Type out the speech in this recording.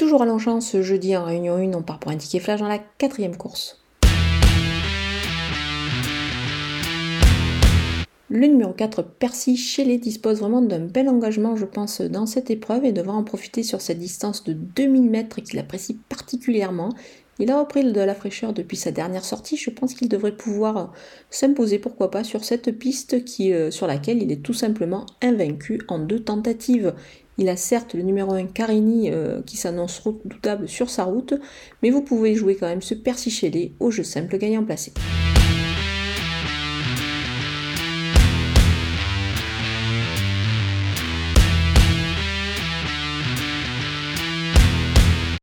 Toujours à Longchamp, ce jeudi en réunion 1, on part pour un ticket flash dans la quatrième course. Le numéro 4, Percy Shelley, dispose vraiment d'un bel engagement, je pense, dans cette épreuve et devra en profiter sur cette distance de 2000 mètres qu'il apprécie particulièrement. Il a repris de la fraîcheur depuis sa dernière sortie. Je pense qu'il devrait pouvoir s'imposer, pourquoi pas, sur cette piste euh, sur laquelle il est tout simplement invaincu en deux tentatives. Il a certes le numéro 1 Carini euh, qui s'annonce redoutable sur sa route, mais vous pouvez jouer quand même ce Shelley au jeu simple gagnant placé.